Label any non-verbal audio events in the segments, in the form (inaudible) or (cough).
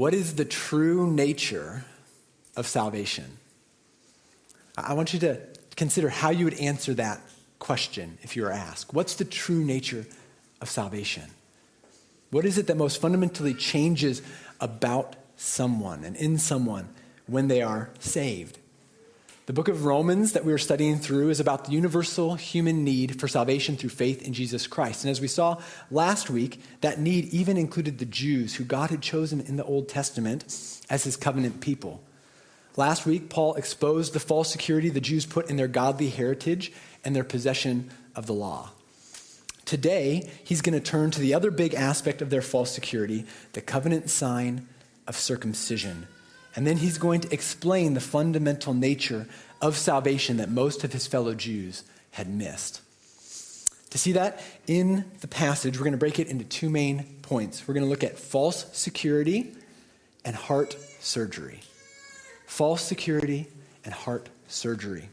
What is the true nature of salvation? I want you to consider how you would answer that question if you were asked. What's the true nature of salvation? What is it that most fundamentally changes about someone and in someone when they are saved? The book of Romans that we are studying through is about the universal human need for salvation through faith in Jesus Christ. And as we saw last week, that need even included the Jews who God had chosen in the Old Testament as his covenant people. Last week, Paul exposed the false security the Jews put in their godly heritage and their possession of the law. Today, he's going to turn to the other big aspect of their false security the covenant sign of circumcision and then he's going to explain the fundamental nature of salvation that most of his fellow Jews had missed. To see that in the passage, we're going to break it into two main points. We're going to look at false security and heart surgery. False security and heart surgery.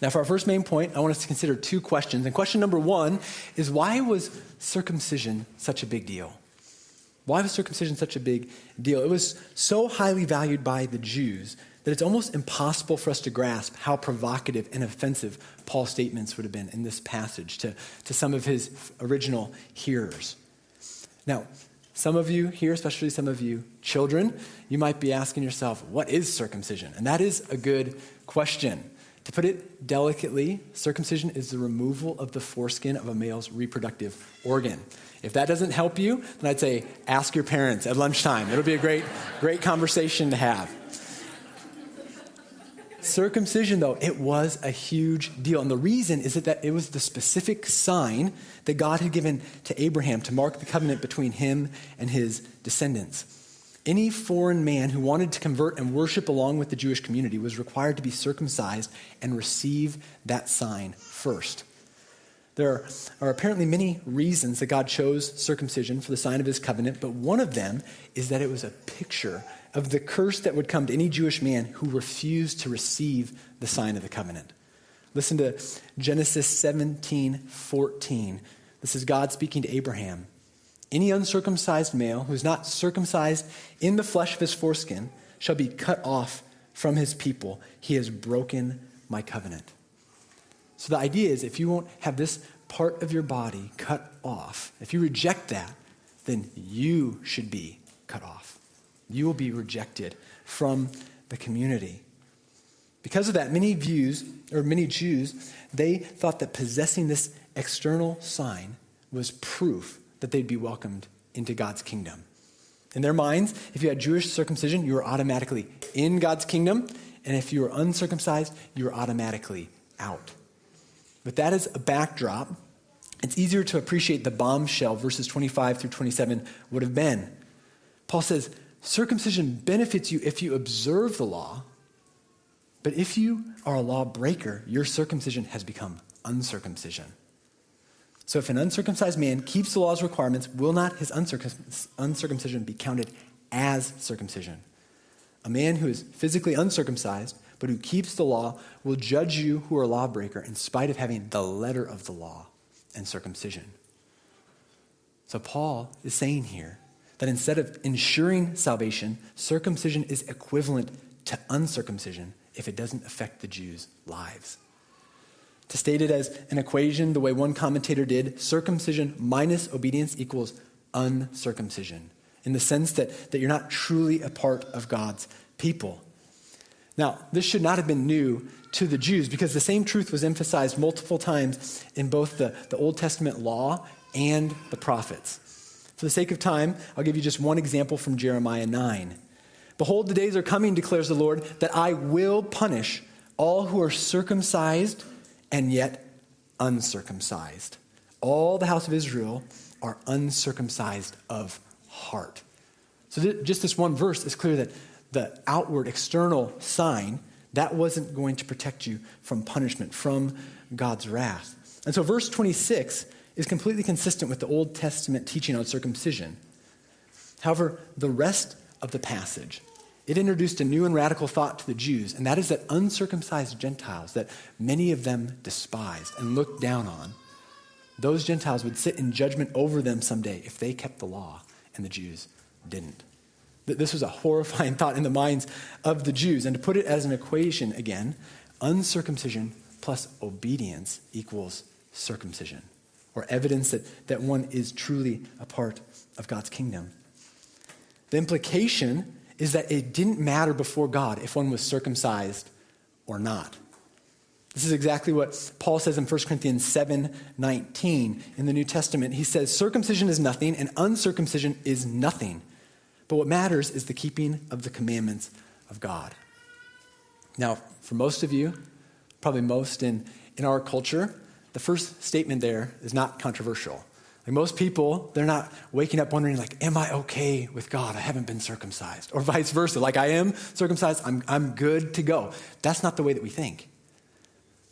Now, for our first main point, I want us to consider two questions. And question number one is why was circumcision such a big deal? Why was circumcision such a big deal? It was so highly valued by the Jews that it's almost impossible for us to grasp how provocative and offensive Paul's statements would have been in this passage to, to some of his original hearers. Now, some of you here, especially some of you children, you might be asking yourself, what is circumcision? And that is a good question. To put it delicately, circumcision is the removal of the foreskin of a male's reproductive organ. If that doesn't help you, then I'd say ask your parents at lunchtime. It'll be a great, great conversation to have. Circumcision, though, it was a huge deal. And the reason is that it was the specific sign that God had given to Abraham to mark the covenant between him and his descendants. Any foreign man who wanted to convert and worship along with the Jewish community was required to be circumcised and receive that sign first. There are apparently many reasons that God chose circumcision for the sign of his covenant, but one of them is that it was a picture of the curse that would come to any Jewish man who refused to receive the sign of the covenant. Listen to Genesis 17 14. This is God speaking to Abraham. Any uncircumcised male who is not circumcised in the flesh of his foreskin shall be cut off from his people. He has broken my covenant. So the idea is if you won't have this part of your body cut off, if you reject that, then you should be cut off. You will be rejected from the community. Because of that, many views or many Jews, they thought that possessing this external sign was proof that they'd be welcomed into God's kingdom. In their minds, if you had Jewish circumcision, you were automatically in God's kingdom, and if you were uncircumcised, you were automatically out. With that as a backdrop, it's easier to appreciate the bombshell verses 25 through 27 would have been. Paul says, circumcision benefits you if you observe the law, but if you are a lawbreaker, your circumcision has become uncircumcision. So if an uncircumcised man keeps the law's requirements, will not his uncircumcision be counted as circumcision? A man who is physically uncircumcised but who keeps the law will judge you who are a lawbreaker in spite of having the letter of the law and circumcision. So Paul is saying here that instead of ensuring salvation, circumcision is equivalent to uncircumcision if it doesn't affect the Jews' lives. To state it as an equation, the way one commentator did, circumcision minus obedience equals uncircumcision, in the sense that, that you're not truly a part of God's people. Now, this should not have been new to the Jews because the same truth was emphasized multiple times in both the, the Old Testament law and the prophets. For the sake of time, I'll give you just one example from Jeremiah 9. Behold, the days are coming, declares the Lord, that I will punish all who are circumcised and yet uncircumcised. All the house of Israel are uncircumcised of heart. So, th- just this one verse is clear that the outward, external sign, that wasn't going to protect you from punishment, from God's wrath. And so, verse 26 is completely consistent with the Old Testament teaching on circumcision. However, the rest of the passage, it introduced a new and radical thought to the Jews, and that is that uncircumcised Gentiles, that many of them despised and looked down on, those Gentiles would sit in judgment over them someday if they kept the law and the Jews didn't. That this was a horrifying (laughs) thought in the minds of the Jews. And to put it as an equation again, uncircumcision plus obedience equals circumcision, or evidence that, that one is truly a part of God's kingdom. The implication is that it didn't matter before God if one was circumcised or not. This is exactly what Paul says in 1 Corinthians 7 19 in the New Testament. He says, Circumcision is nothing, and uncircumcision is nothing. But what matters is the keeping of the commandments of God. Now, for most of you, probably most in, in our culture, the first statement there is not controversial. Like most people, they're not waking up wondering, like, am I okay with God? I haven't been circumcised. Or vice versa. Like, I am circumcised, I'm, I'm good to go. That's not the way that we think.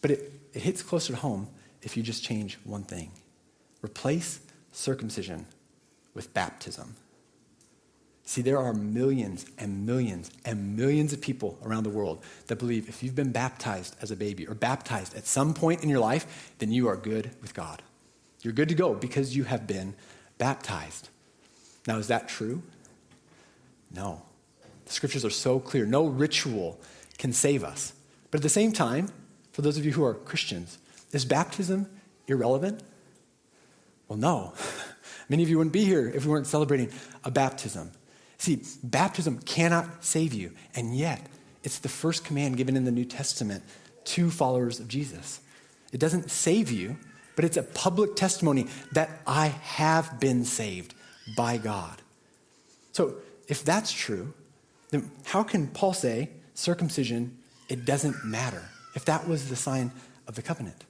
But it, it hits closer to home if you just change one thing replace circumcision with baptism. See, there are millions and millions and millions of people around the world that believe if you've been baptized as a baby or baptized at some point in your life, then you are good with God. You're good to go because you have been baptized. Now, is that true? No. The scriptures are so clear. No ritual can save us. But at the same time, for those of you who are Christians, is baptism irrelevant? Well, no. (laughs) Many of you wouldn't be here if we weren't celebrating a baptism. See, baptism cannot save you, and yet it's the first command given in the New Testament to followers of Jesus. It doesn't save you, but it's a public testimony that I have been saved by God. So, if that's true, then how can Paul say circumcision, it doesn't matter? if that was the sign of the covenant?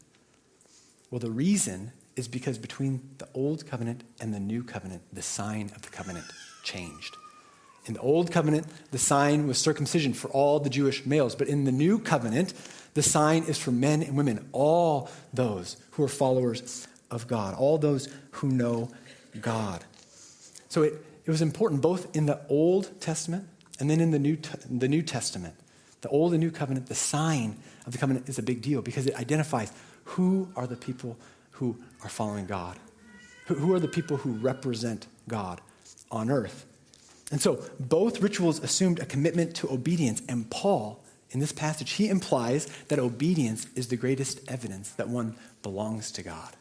Well, the reason is because between the old covenant and the new covenant, the sign of the covenant changed. In the old covenant, the sign was circumcision for all the Jewish males, but in the new covenant, the sign is for men and women, all those who are followers of God, all those who know God. So it, it was important both in the Old Testament and then in the New, the New Testament. The Old and New Covenant, the sign of the covenant is a big deal because it identifies who are the people who are following God, who, who are the people who represent God on earth. And so both rituals assumed a commitment to obedience, and Paul, in this passage, he implies that obedience is the greatest evidence that one belongs to God.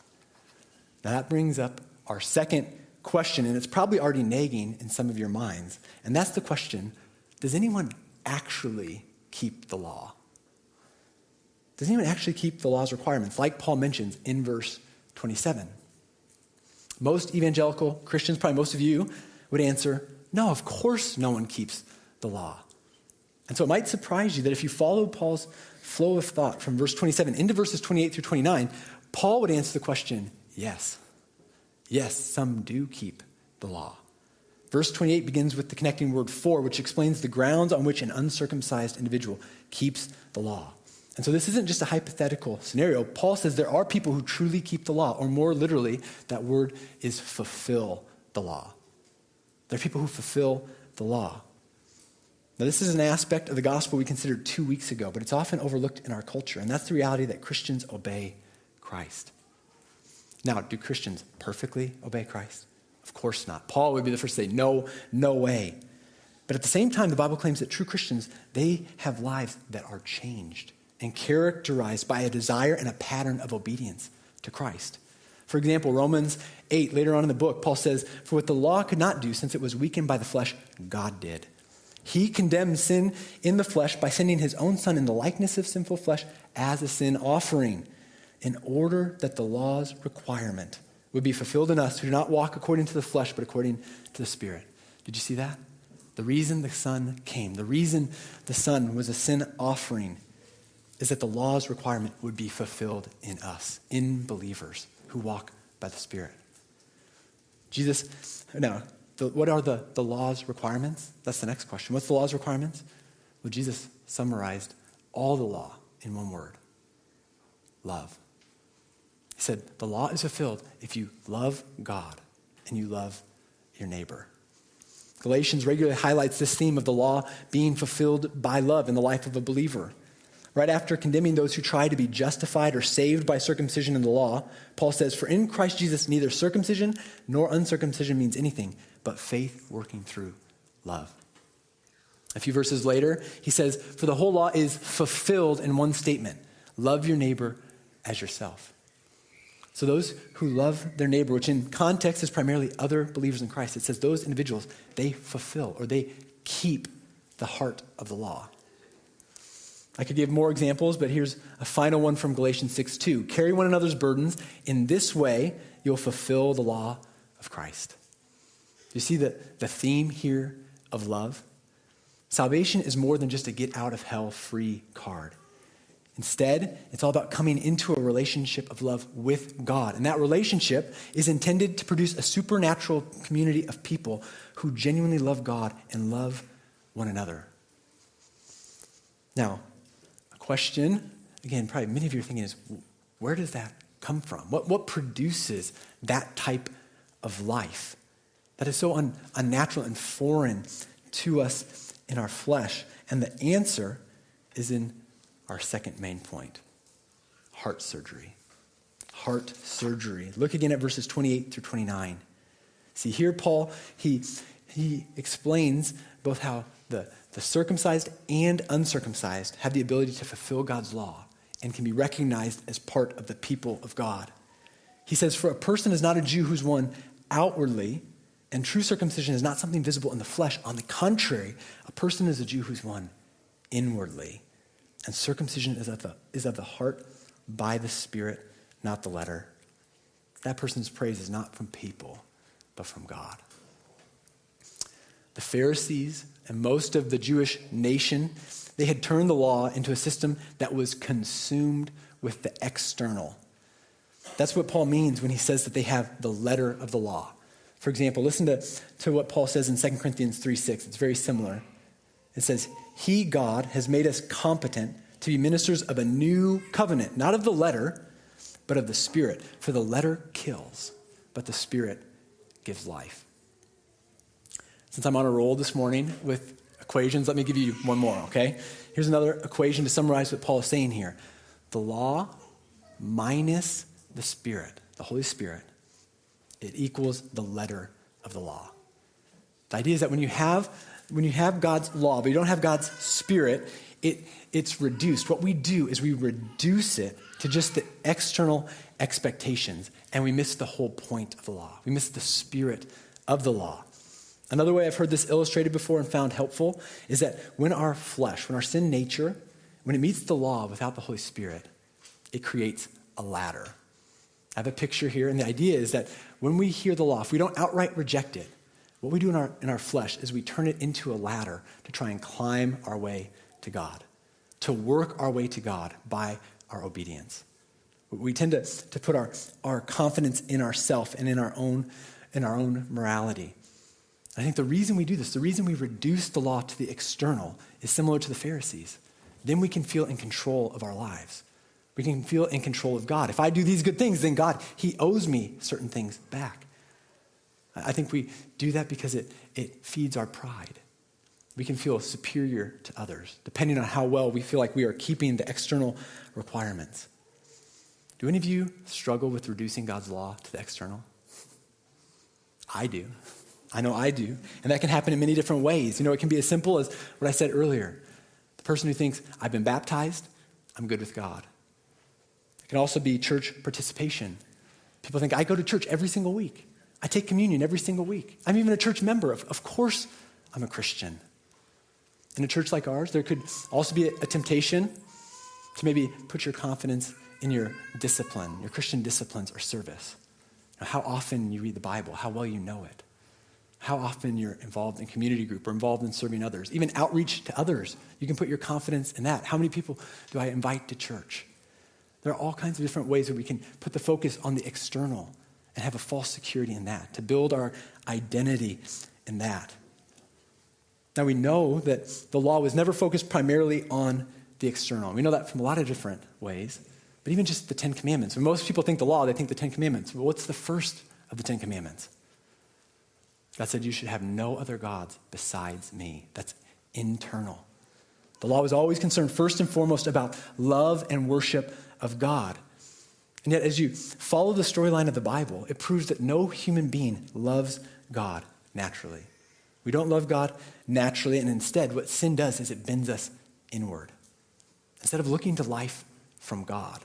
Now that brings up our second question, and it's probably already nagging in some of your minds, and that's the question Does anyone actually keep the law? doesn't even actually keep the law's requirements, like Paul mentions in verse 27. Most evangelical Christians, probably most of you, would answer, No, of course no one keeps the law. And so it might surprise you that if you follow Paul's flow of thought from verse 27 into verses 28 through 29, Paul would answer the question, Yes. Yes, some do keep the law. Verse 28 begins with the connecting word for, which explains the grounds on which an uncircumcised individual keeps the law. And so this isn't just a hypothetical scenario. Paul says there are people who truly keep the law, or more literally, that word is fulfill the law. There are people who fulfill the law. Now, this is an aspect of the gospel we considered two weeks ago, but it's often overlooked in our culture, and that's the reality that Christians obey Christ. Now, do Christians perfectly obey Christ? Of course not. Paul would be the first to say, no, no way. But at the same time, the Bible claims that true Christians, they have lives that are changed and characterized by a desire and a pattern of obedience to Christ. For example, Romans 8, later on in the book, Paul says, For what the law could not do, since it was weakened by the flesh, God did. He condemned sin in the flesh by sending his own Son in the likeness of sinful flesh as a sin offering, in order that the law's requirement would be fulfilled in us who do not walk according to the flesh, but according to the Spirit. Did you see that? The reason the Son came, the reason the Son was a sin offering is that the law's requirement would be fulfilled in us, in believers who walk by the Spirit. Jesus, now, the, what are the, the law's requirements? That's the next question. What's the law's requirements? Well, Jesus summarized all the law in one word love. He said, The law is fulfilled if you love God and you love your neighbor. Galatians regularly highlights this theme of the law being fulfilled by love in the life of a believer. Right after condemning those who try to be justified or saved by circumcision in the law, Paul says, For in Christ Jesus, neither circumcision nor uncircumcision means anything, but faith working through love. A few verses later, he says, For the whole law is fulfilled in one statement love your neighbor as yourself. So, those who love their neighbor, which in context is primarily other believers in Christ, it says those individuals, they fulfill or they keep the heart of the law. I could give more examples, but here's a final one from Galatians 6 2. Carry one another's burdens. In this way, you'll fulfill the law of Christ. You see the, the theme here of love? Salvation is more than just a get out of hell free card. Instead, it's all about coming into a relationship of love with God. And that relationship is intended to produce a supernatural community of people who genuinely love God and love one another. Now, question, again, probably many of you are thinking is where does that come from? What, what produces that type of life that is so un, unnatural and foreign to us in our flesh? And the answer is in our second main point heart surgery. Heart surgery. Look again at verses 28 through 29. See, here Paul, he, he explains both how the, the circumcised and uncircumcised have the ability to fulfill God's law and can be recognized as part of the people of God. He says, For a person is not a Jew who's one outwardly, and true circumcision is not something visible in the flesh. On the contrary, a person is a Jew who's one inwardly. And circumcision is of the, is of the heart by the Spirit, not the letter. That person's praise is not from people, but from God. The Pharisees and most of the Jewish nation, they had turned the law into a system that was consumed with the external. That's what Paul means when he says that they have the letter of the law. For example, listen to, to what Paul says in 2 Corinthians 3 6. It's very similar. It says, He, God, has made us competent to be ministers of a new covenant, not of the letter, but of the Spirit. For the letter kills, but the Spirit gives life. Since I'm on a roll this morning with equations, let me give you one more, okay? Here's another equation to summarize what Paul is saying here the law minus the Spirit, the Holy Spirit, it equals the letter of the law. The idea is that when you have when you have God's law, but you don't have God's spirit, it, it's reduced. What we do is we reduce it to just the external expectations, and we miss the whole point of the law. We miss the spirit of the law. Another way I've heard this illustrated before and found helpful is that when our flesh, when our sin nature, when it meets the law without the Holy Spirit, it creates a ladder. I have a picture here, and the idea is that when we hear the law, if we don't outright reject it, what we do in our, in our flesh is we turn it into a ladder to try and climb our way to God, to work our way to God by our obedience. We tend to, to put our, our confidence in ourself and in our own in our own morality. I think the reason we do this, the reason we reduce the law to the external, is similar to the Pharisees. Then we can feel in control of our lives. We can feel in control of God. If I do these good things, then God, He owes me certain things back. I think we do that because it, it feeds our pride. We can feel superior to others, depending on how well we feel like we are keeping the external requirements. Do any of you struggle with reducing God's law to the external? I do. I know I do. And that can happen in many different ways. You know, it can be as simple as what I said earlier the person who thinks, I've been baptized, I'm good with God. It can also be church participation. People think, I go to church every single week. I take communion every single week. I'm even a church member. Of, of course, I'm a Christian. In a church like ours, there could also be a, a temptation to maybe put your confidence in your discipline, your Christian disciplines or service. How often you read the Bible, how well you know it, how often you're involved in community group or involved in serving others, even outreach to others. You can put your confidence in that. How many people do I invite to church? There are all kinds of different ways that we can put the focus on the external and have a false security in that, to build our identity in that. Now, we know that the law was never focused primarily on the external. We know that from a lot of different ways, but even just the Ten Commandments. When most people think the law, they think the Ten Commandments. Well, what's the first of the Ten Commandments? God said, You should have no other gods besides me. That's internal. The law was always concerned first and foremost about love and worship of God. And yet, as you follow the storyline of the Bible, it proves that no human being loves God naturally. We don't love God naturally, and instead, what sin does is it bends us inward. Instead of looking to life from God,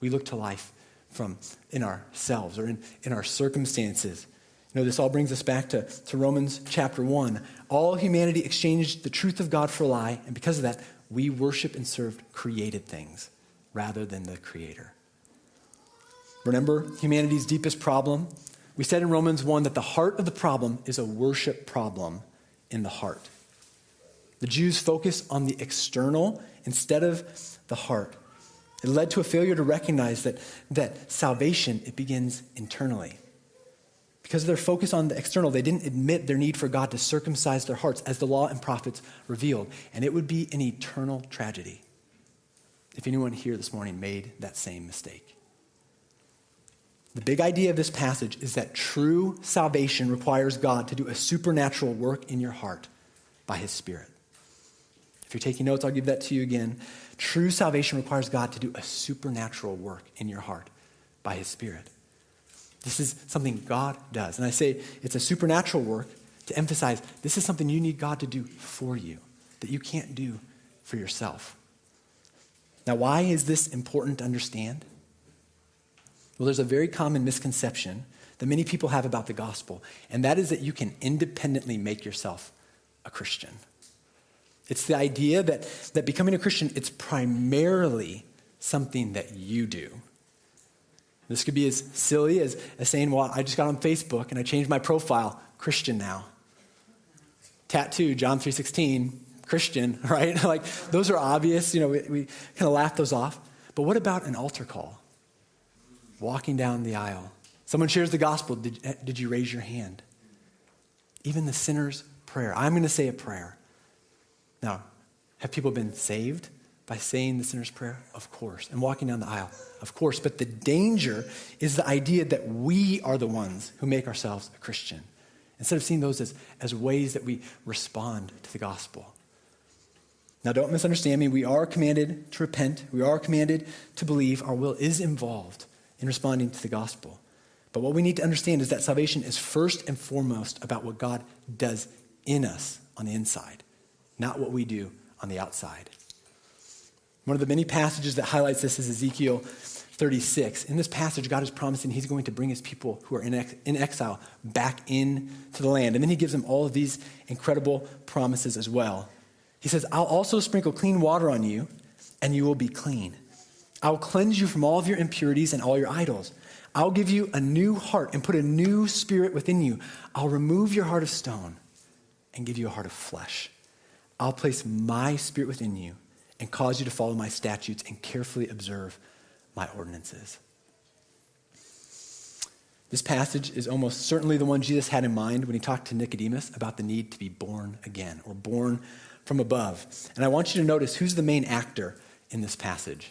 we look to life from in ourselves or in, in our circumstances. You know, this all brings us back to, to Romans chapter 1. All humanity exchanged the truth of God for a lie, and because of that, we worship and serve created things rather than the Creator. Remember humanity's deepest problem? We said in Romans 1 that the heart of the problem is a worship problem in the heart. The Jews focused on the external instead of the heart. It led to a failure to recognize that, that salvation, it begins internally. Because of their focus on the external, they didn't admit their need for God to circumcise their hearts as the law and prophets revealed. And it would be an eternal tragedy if anyone here this morning made that same mistake. The big idea of this passage is that true salvation requires God to do a supernatural work in your heart by his Spirit. If you're taking notes, I'll give that to you again. True salvation requires God to do a supernatural work in your heart by his Spirit. This is something God does. And I say it's a supernatural work to emphasize this is something you need God to do for you, that you can't do for yourself. Now, why is this important to understand? Well, there's a very common misconception that many people have about the gospel, and that is that you can independently make yourself a Christian. It's the idea that, that becoming a Christian, it's primarily something that you do. This could be as silly as, as saying, well, I just got on Facebook and I changed my profile, Christian now. Tattoo, John 3.16, Christian, (laughs) right? (laughs) like those are obvious, you know, we, we kind of laugh those off. But what about an altar call? walking down the aisle. Someone shares the gospel. Did, eh, did you raise your hand? Even the sinner's prayer. I'm going to say a prayer. Now, have people been saved by saying the sinner's prayer? Of course. And walking down the aisle? Of course. But the danger is the idea that we are the ones who make ourselves a Christian. Instead of seeing those as, as ways that we respond to the gospel. Now, don't misunderstand me. We are commanded to repent. We are commanded to believe. Our will is involved in responding to the gospel. But what we need to understand is that salvation is first and foremost about what God does in us on the inside, not what we do on the outside. One of the many passages that highlights this is Ezekiel 36. In this passage, God is promising He's going to bring His people who are in, ex- in exile back into the land. And then He gives them all of these incredible promises as well. He says, I'll also sprinkle clean water on you, and you will be clean. I will cleanse you from all of your impurities and all your idols. I'll give you a new heart and put a new spirit within you. I'll remove your heart of stone and give you a heart of flesh. I'll place my spirit within you and cause you to follow my statutes and carefully observe my ordinances. This passage is almost certainly the one Jesus had in mind when he talked to Nicodemus about the need to be born again or born from above. And I want you to notice who's the main actor in this passage.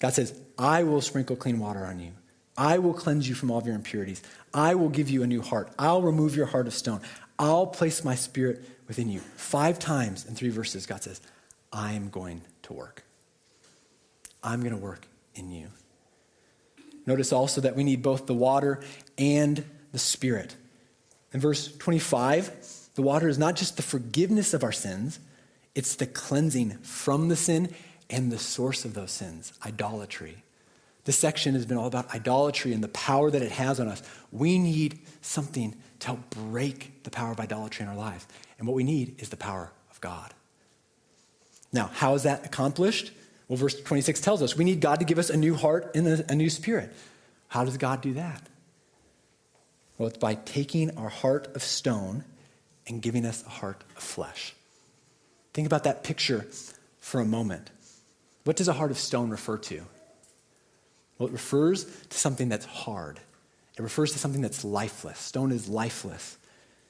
God says, I will sprinkle clean water on you. I will cleanse you from all of your impurities. I will give you a new heart. I'll remove your heart of stone. I'll place my spirit within you. Five times in three verses, God says, I am going to work. I'm going to work in you. Notice also that we need both the water and the spirit. In verse 25, the water is not just the forgiveness of our sins, it's the cleansing from the sin and the source of those sins idolatry. This section has been all about idolatry and the power that it has on us. We need something to help break the power of idolatry in our lives. And what we need is the power of God. Now, how is that accomplished? Well, verse 26 tells us we need God to give us a new heart and a new spirit. How does God do that? Well, it's by taking our heart of stone and giving us a heart of flesh. Think about that picture for a moment. What does a heart of stone refer to? Well, it refers to something that's hard. It refers to something that's lifeless. Stone is lifeless.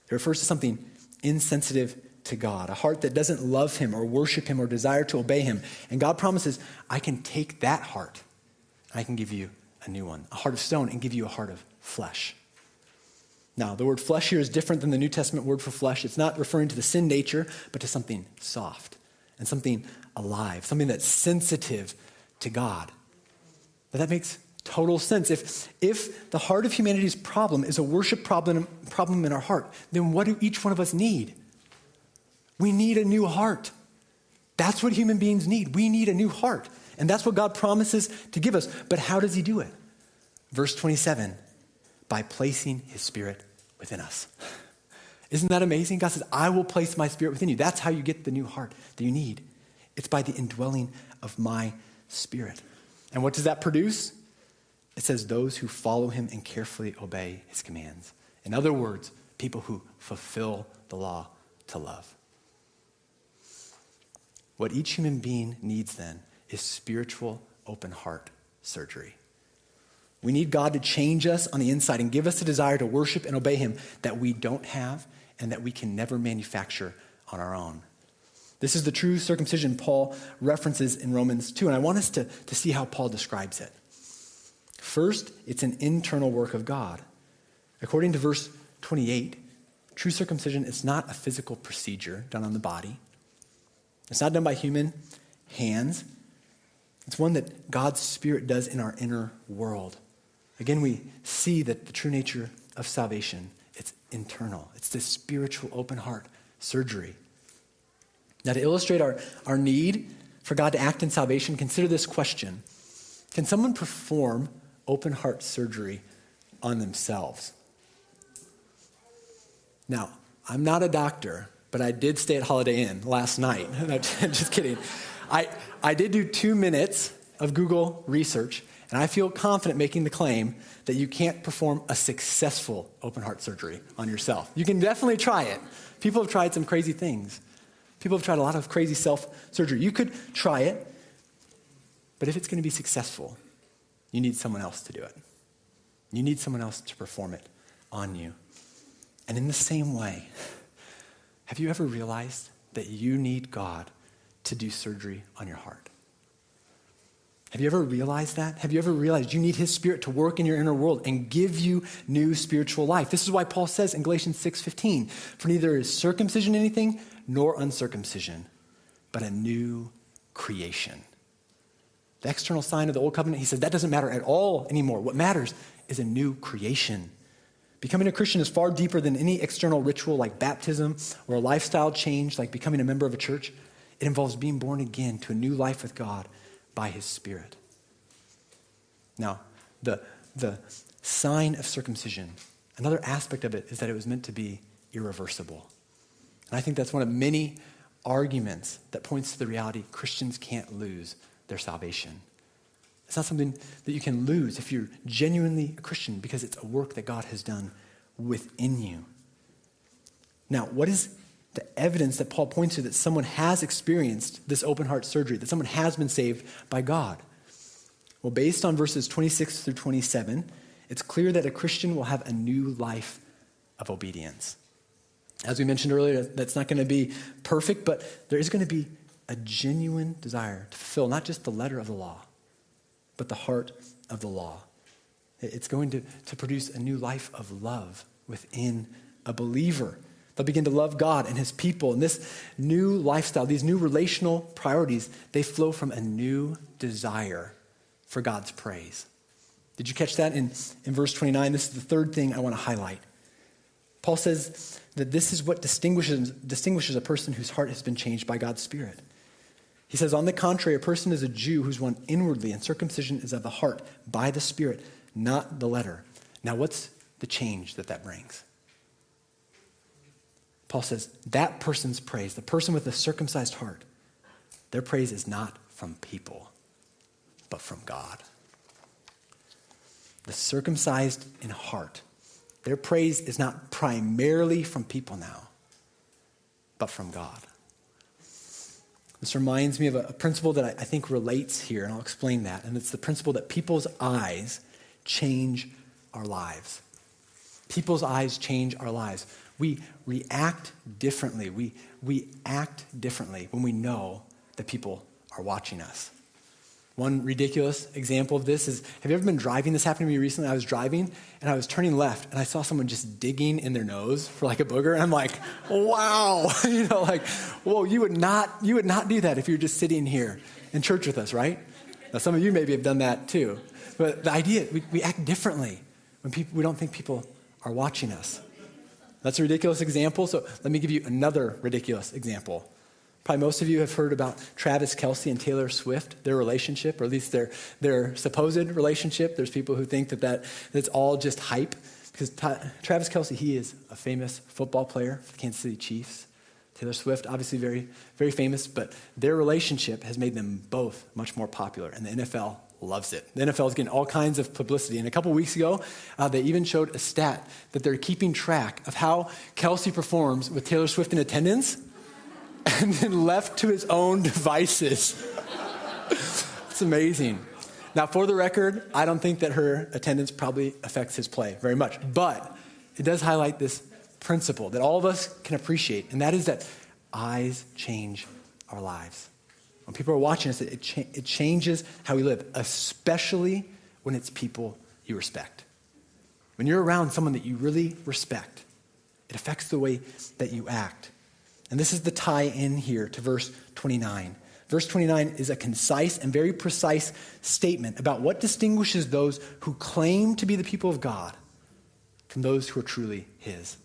It refers to something insensitive to God, a heart that doesn't love Him or worship Him or desire to obey Him. And God promises, I can take that heart I can give you a new one, a heart of stone, and give you a heart of flesh. Now, the word flesh here is different than the New Testament word for flesh. It's not referring to the sin nature, but to something soft and something alive, something that's sensitive to God. But that makes total sense. If, if the heart of humanity's problem is a worship problem, problem in our heart, then what do each one of us need? We need a new heart. That's what human beings need. We need a new heart. And that's what God promises to give us. But how does He do it? Verse 27 by placing His Spirit within us. (laughs) Isn't that amazing? God says, I will place my Spirit within you. That's how you get the new heart that you need. It's by the indwelling of my Spirit. And what does that produce? It says, those who follow him and carefully obey his commands. In other words, people who fulfill the law to love. What each human being needs then is spiritual open heart surgery. We need God to change us on the inside and give us a desire to worship and obey him that we don't have and that we can never manufacture on our own. This is the true circumcision Paul references in Romans 2, and I want us to, to see how Paul describes it. First, it's an internal work of God. According to verse 28, true circumcision is not a physical procedure done on the body. It's not done by human hands. It's one that God's Spirit does in our inner world. Again, we see that the true nature of salvation, it's internal. It's this spiritual open heart surgery. Now, to illustrate our, our need for God to act in salvation, consider this question Can someone perform open heart surgery on themselves? Now, I'm not a doctor, but I did stay at Holiday Inn last night. (laughs) (laughs) Just kidding. I, I did do two minutes of Google research, and I feel confident making the claim that you can't perform a successful open heart surgery on yourself. You can definitely try it. People have tried some crazy things. People have tried a lot of crazy self surgery. You could try it, but if it's going to be successful, you need someone else to do it. You need someone else to perform it on you. And in the same way, have you ever realized that you need God to do surgery on your heart? Have you ever realized that? Have you ever realized you need His Spirit to work in your inner world and give you new spiritual life? This is why Paul says in Galatians 6:15, "For neither is circumcision anything nor uncircumcision, but a new creation." The external sign of the old covenant, he says, that doesn't matter at all anymore. What matters is a new creation. Becoming a Christian is far deeper than any external ritual like baptism or a lifestyle change like becoming a member of a church. It involves being born again to a new life with God by his Spirit. Now, the, the sign of circumcision, another aspect of it is that it was meant to be irreversible. And I think that's one of many arguments that points to the reality Christians can't lose their salvation. It's not something that you can lose if you're genuinely a Christian because it's a work that God has done within you. Now, what is the evidence that Paul points to that someone has experienced this open heart surgery, that someone has been saved by God? Well, based on verses 26 through 27, it's clear that a Christian will have a new life of obedience. As we mentioned earlier, that's not going to be perfect, but there is going to be a genuine desire to fulfill not just the letter of the law, but the heart of the law. It's going to, to produce a new life of love within a believer. They'll begin to love God and his people. And this new lifestyle, these new relational priorities, they flow from a new desire for God's praise. Did you catch that in, in verse 29? This is the third thing I want to highlight. Paul says that this is what distinguishes, distinguishes a person whose heart has been changed by God's Spirit. He says, On the contrary, a person is a Jew who's one inwardly, and circumcision is of the heart by the Spirit, not the letter. Now, what's the change that that brings? Paul says, that person's praise, the person with the circumcised heart, their praise is not from people, but from God. The circumcised in heart, their praise is not primarily from people now, but from God. This reminds me of a, principle that I, I think relates here, and I'll explain that. And it's the principle that people's eyes change our lives. People's eyes change our lives. We react differently. We, we act differently when we know that people are watching us. One ridiculous example of this is have you ever been driving? This happened to me recently. I was driving and I was turning left and I saw someone just digging in their nose for like a booger. And I'm like, wow. (laughs) you know, like, whoa, you would not, you would not do that if you're just sitting here in church with us, right? Now, some of you maybe have done that too. But the idea, we, we act differently when people, we don't think people are watching us. That's a ridiculous example, so let me give you another ridiculous example. Probably most of you have heard about Travis Kelce and Taylor Swift, their relationship, or at least their, their supposed relationship. There's people who think that, that that's all just hype. Because Travis Kelce, he is a famous football player for the Kansas City Chiefs. Taylor Swift, obviously very, very famous, but their relationship has made them both much more popular, and the NFL loves it. The NFL is getting all kinds of publicity. And a couple weeks ago, uh, they even showed a stat that they're keeping track of how Kelce performs with Taylor Swift in attendance and then left to his own devices. it's amazing. Now, for the record, I don't think that her attendance probably affects his play very much, but it does highlight this principle that all of us can appreciate, and that is that eyes change our lives. When people are watching us, it, cha- it changes how we live, especially when it's people you respect. When you're around someone that you really respect, it affects the way that you act. And this is the tie in here to verse 29. Verse 29 is a concise and very precise statement about what distinguishes those who claim to be the people of God from those who are truly His.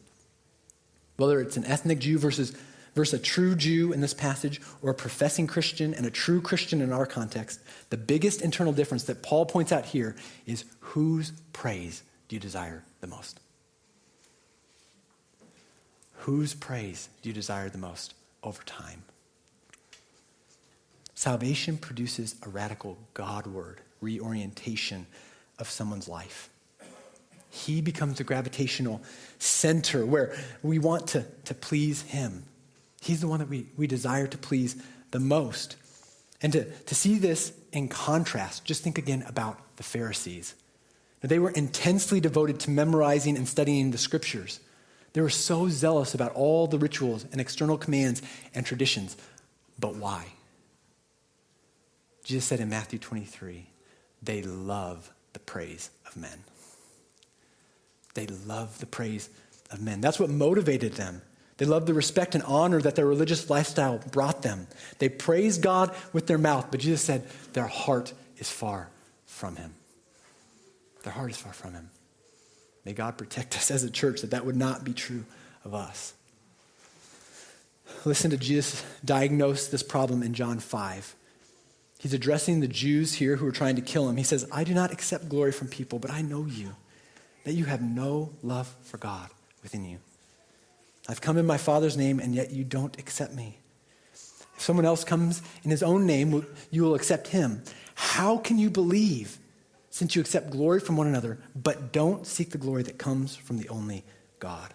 Whether it's an ethnic Jew versus, versus a true Jew in this passage, or a professing Christian and a true Christian in our context, the biggest internal difference that Paul points out here is whose praise do you desire the most? Whose praise do you desire the most over time? Salvation produces a radical Godward reorientation of someone's life. He becomes the gravitational center where we want to, to please Him. He's the one that we, we desire to please the most. And to, to see this in contrast, just think again about the Pharisees. Now, they were intensely devoted to memorizing and studying the scriptures. They were so zealous about all the rituals and external commands and traditions. But why? Jesus said in Matthew 23, they love the praise of men. They love the praise of men. That's what motivated them. They loved the respect and honor that their religious lifestyle brought them. They praised God with their mouth, but Jesus said their heart is far from Him. Their heart is far from Him. May God protect us as a church that that would not be true of us. Listen to Jesus diagnose this problem in John 5. He's addressing the Jews here who are trying to kill him. He says, I do not accept glory from people, but I know you, that you have no love for God within you. I've come in my Father's name, and yet you don't accept me. If someone else comes in his own name, you will accept him. How can you believe since you accept glory from one another, but don't seek the glory that comes from the only God?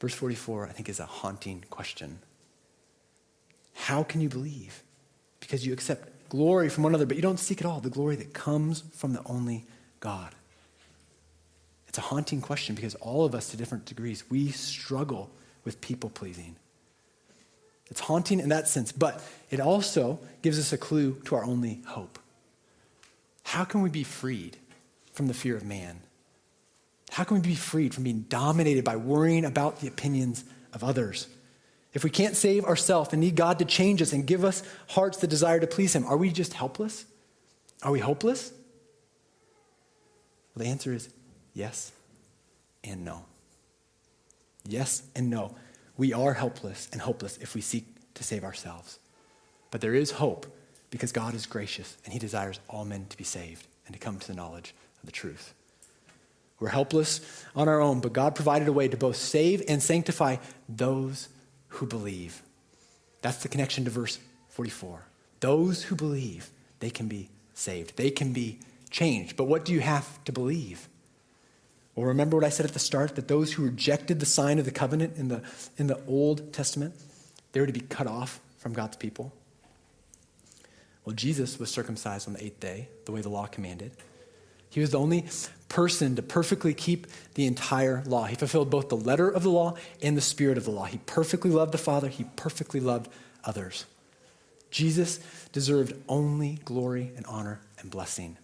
Verse 44, I think, is a haunting question. How can you believe? because you accept glory from one another, but you don't seek at all the glory that comes from the only God. It's a haunting question because all of us, to different degrees, we struggle with people pleasing. It's haunting in that sense, but it also gives us a clue to our only hope. How can we be freed from the fear of man? How can we be freed from being dominated by worrying about the opinions of others? If we can't save ourselves and need God to change us and give us hearts that desire to please Him, are we just helpless? Are we hopeless? Well, the answer is yes and no. Yes and no. We are helpless and hopeless if we seek to save ourselves. But there is hope because God is gracious and He desires all men to be saved and to come to the knowledge of the truth. We're helpless on our own, but God provided a way to both save and sanctify those who believe. That's the connection to verse 44. Those who believe, they can be saved, they can be changed. But what do you have to believe? Well, remember what I said at the start that those who rejected the sign of the covenant in the, in the Old Testament, they were to be cut off from God's people. Well, Jesus was circumcised on the eighth day, the way the law commanded. He was the only person to perfectly keep the entire law. He fulfilled both the letter of the law and the spirit of the law. He perfectly loved the Father, he perfectly loved others. Jesus deserved only glory and honor and blessing.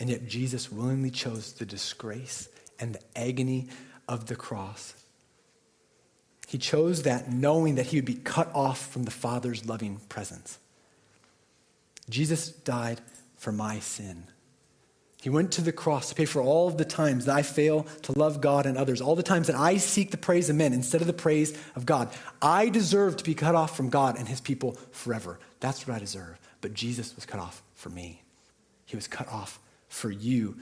And yet, Jesus willingly chose the disgrace and the agony of the cross. He chose that knowing that he would be cut off from the Father's loving presence. Jesus died for my sin. He went to the cross to pay for all of the times that I fail to love God and others, all the times that I seek the praise of men instead of the praise of God. I deserve to be cut off from God and his people forever. That's what I deserve. But Jesus was cut off for me. He was cut off for you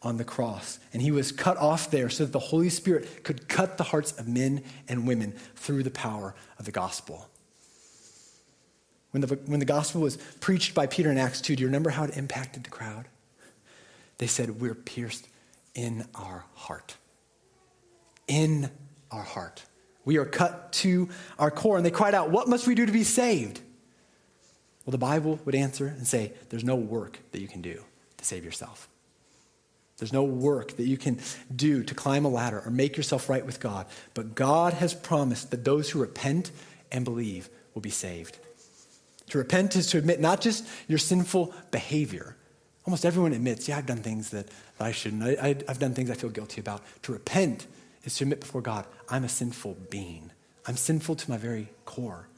on the cross. And he was cut off there so that the Holy Spirit could cut the hearts of men and women through the power of the gospel. When the, when the gospel was preached by Peter in Acts 2, do you remember how it impacted the crowd? They said, We're pierced in our heart. In our heart. We are cut to our core. And they cried out, What must we do to be saved? Well, the Bible would answer and say, There's no work that you can do to save yourself. There's no work that you can do to climb a ladder or make yourself right with God. But God has promised that those who repent and believe will be saved. To repent is to admit not just your sinful behavior, Almost everyone admits, yeah, I've done things that I shouldn't. I, have done things I feel guilty about. To repent is to admit before God, I'm a sinful being. I'm sinful to my very core.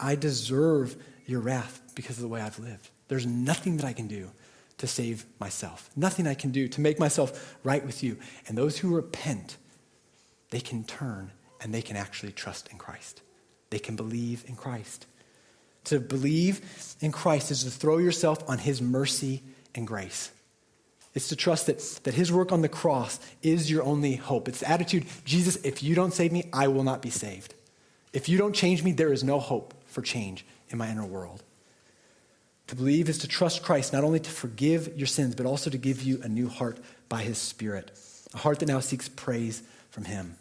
I deserve your wrath because of the way I've lived. There's nothing that I can do to save myself, nothing I can do to make myself right with you. And those who repent, they can turn and they can actually trust in Christ. They can believe in Christ. To believe in Christ is to throw yourself on his mercy and grace. It's to trust that, that his work on the cross is your only hope. It's the attitude Jesus, if you don't save me, I will not be saved. If you don't change me, there is no hope for change in my inner world. To believe is to trust Christ, not only to forgive your sins, but also to give you a new heart by his Spirit, a heart that now seeks praise from him.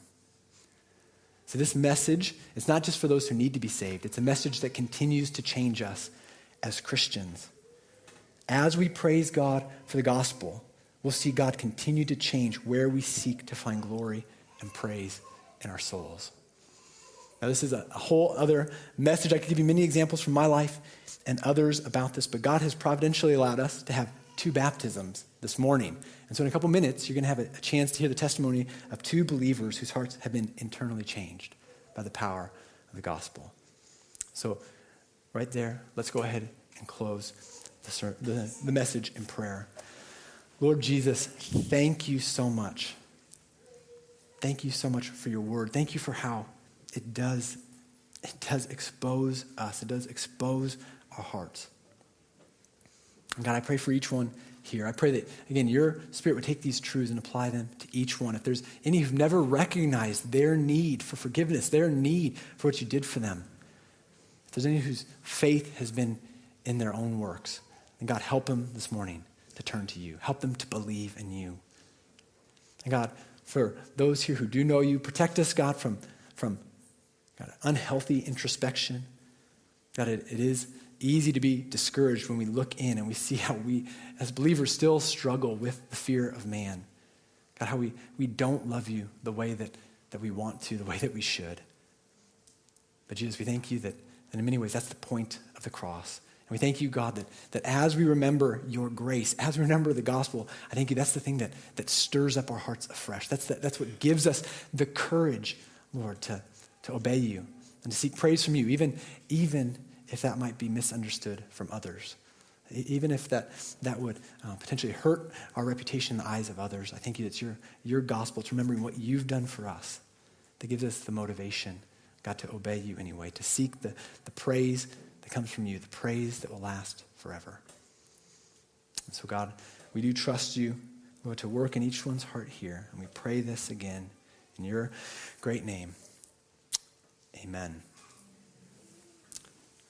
So, this message is not just for those who need to be saved, it's a message that continues to change us as Christians as we praise God for the gospel, we'll see God continue to change where we seek to find glory and praise in our souls. Now, this is a, whole other message. I could give you many examples from my life and others about this, but God has providentially allowed us to have two baptisms this morning. And so, in a couple minutes, you're going to have a, chance to hear the testimony of two believers whose hearts have been internally changed by the power of the gospel. So, right there, let's go ahead and close the, the, the message in prayer. Lord Jesus, thank you so much. Thank you so much for your word. Thank you for how it does, it does expose us. It does expose our hearts. And God, I pray for each one here. I pray that, again, your spirit would take these truths and apply them to each one. If there's any who've never recognized their need for forgiveness, their need for what you did for them, if there's any whose faith has been in their own works, and God, help them this morning to turn to you. Help them to believe in you. And God, for those here who do know you, protect us, God, from, from God, unhealthy introspection. God, it, it is easy to be discouraged when we look in and we see how we, as believers, still struggle with the fear of man. God, how we, we don't love you the way that, that we want to, the way that we should. But Jesus, we thank you that, that in many ways that's the point of the cross. And we thank you, God, that, that as we remember your grace, as we remember the gospel, I thank you that's the thing that, that stirs up our hearts afresh. That's, the, that's what gives us the courage, Lord, to, to obey you and to seek praise from you, even, even if that might be misunderstood from others. Even if that, that would uh, potentially hurt our reputation in the eyes of others, I thank you it's your, your gospel, it's remembering what you've done for us that gives us the motivation, God, to obey you anyway, to seek the, the praise that comes from you, the praise that will last forever. And so, God, we do trust you, Lord, to work in each one's heart here. And we pray this again in your great name. Amen.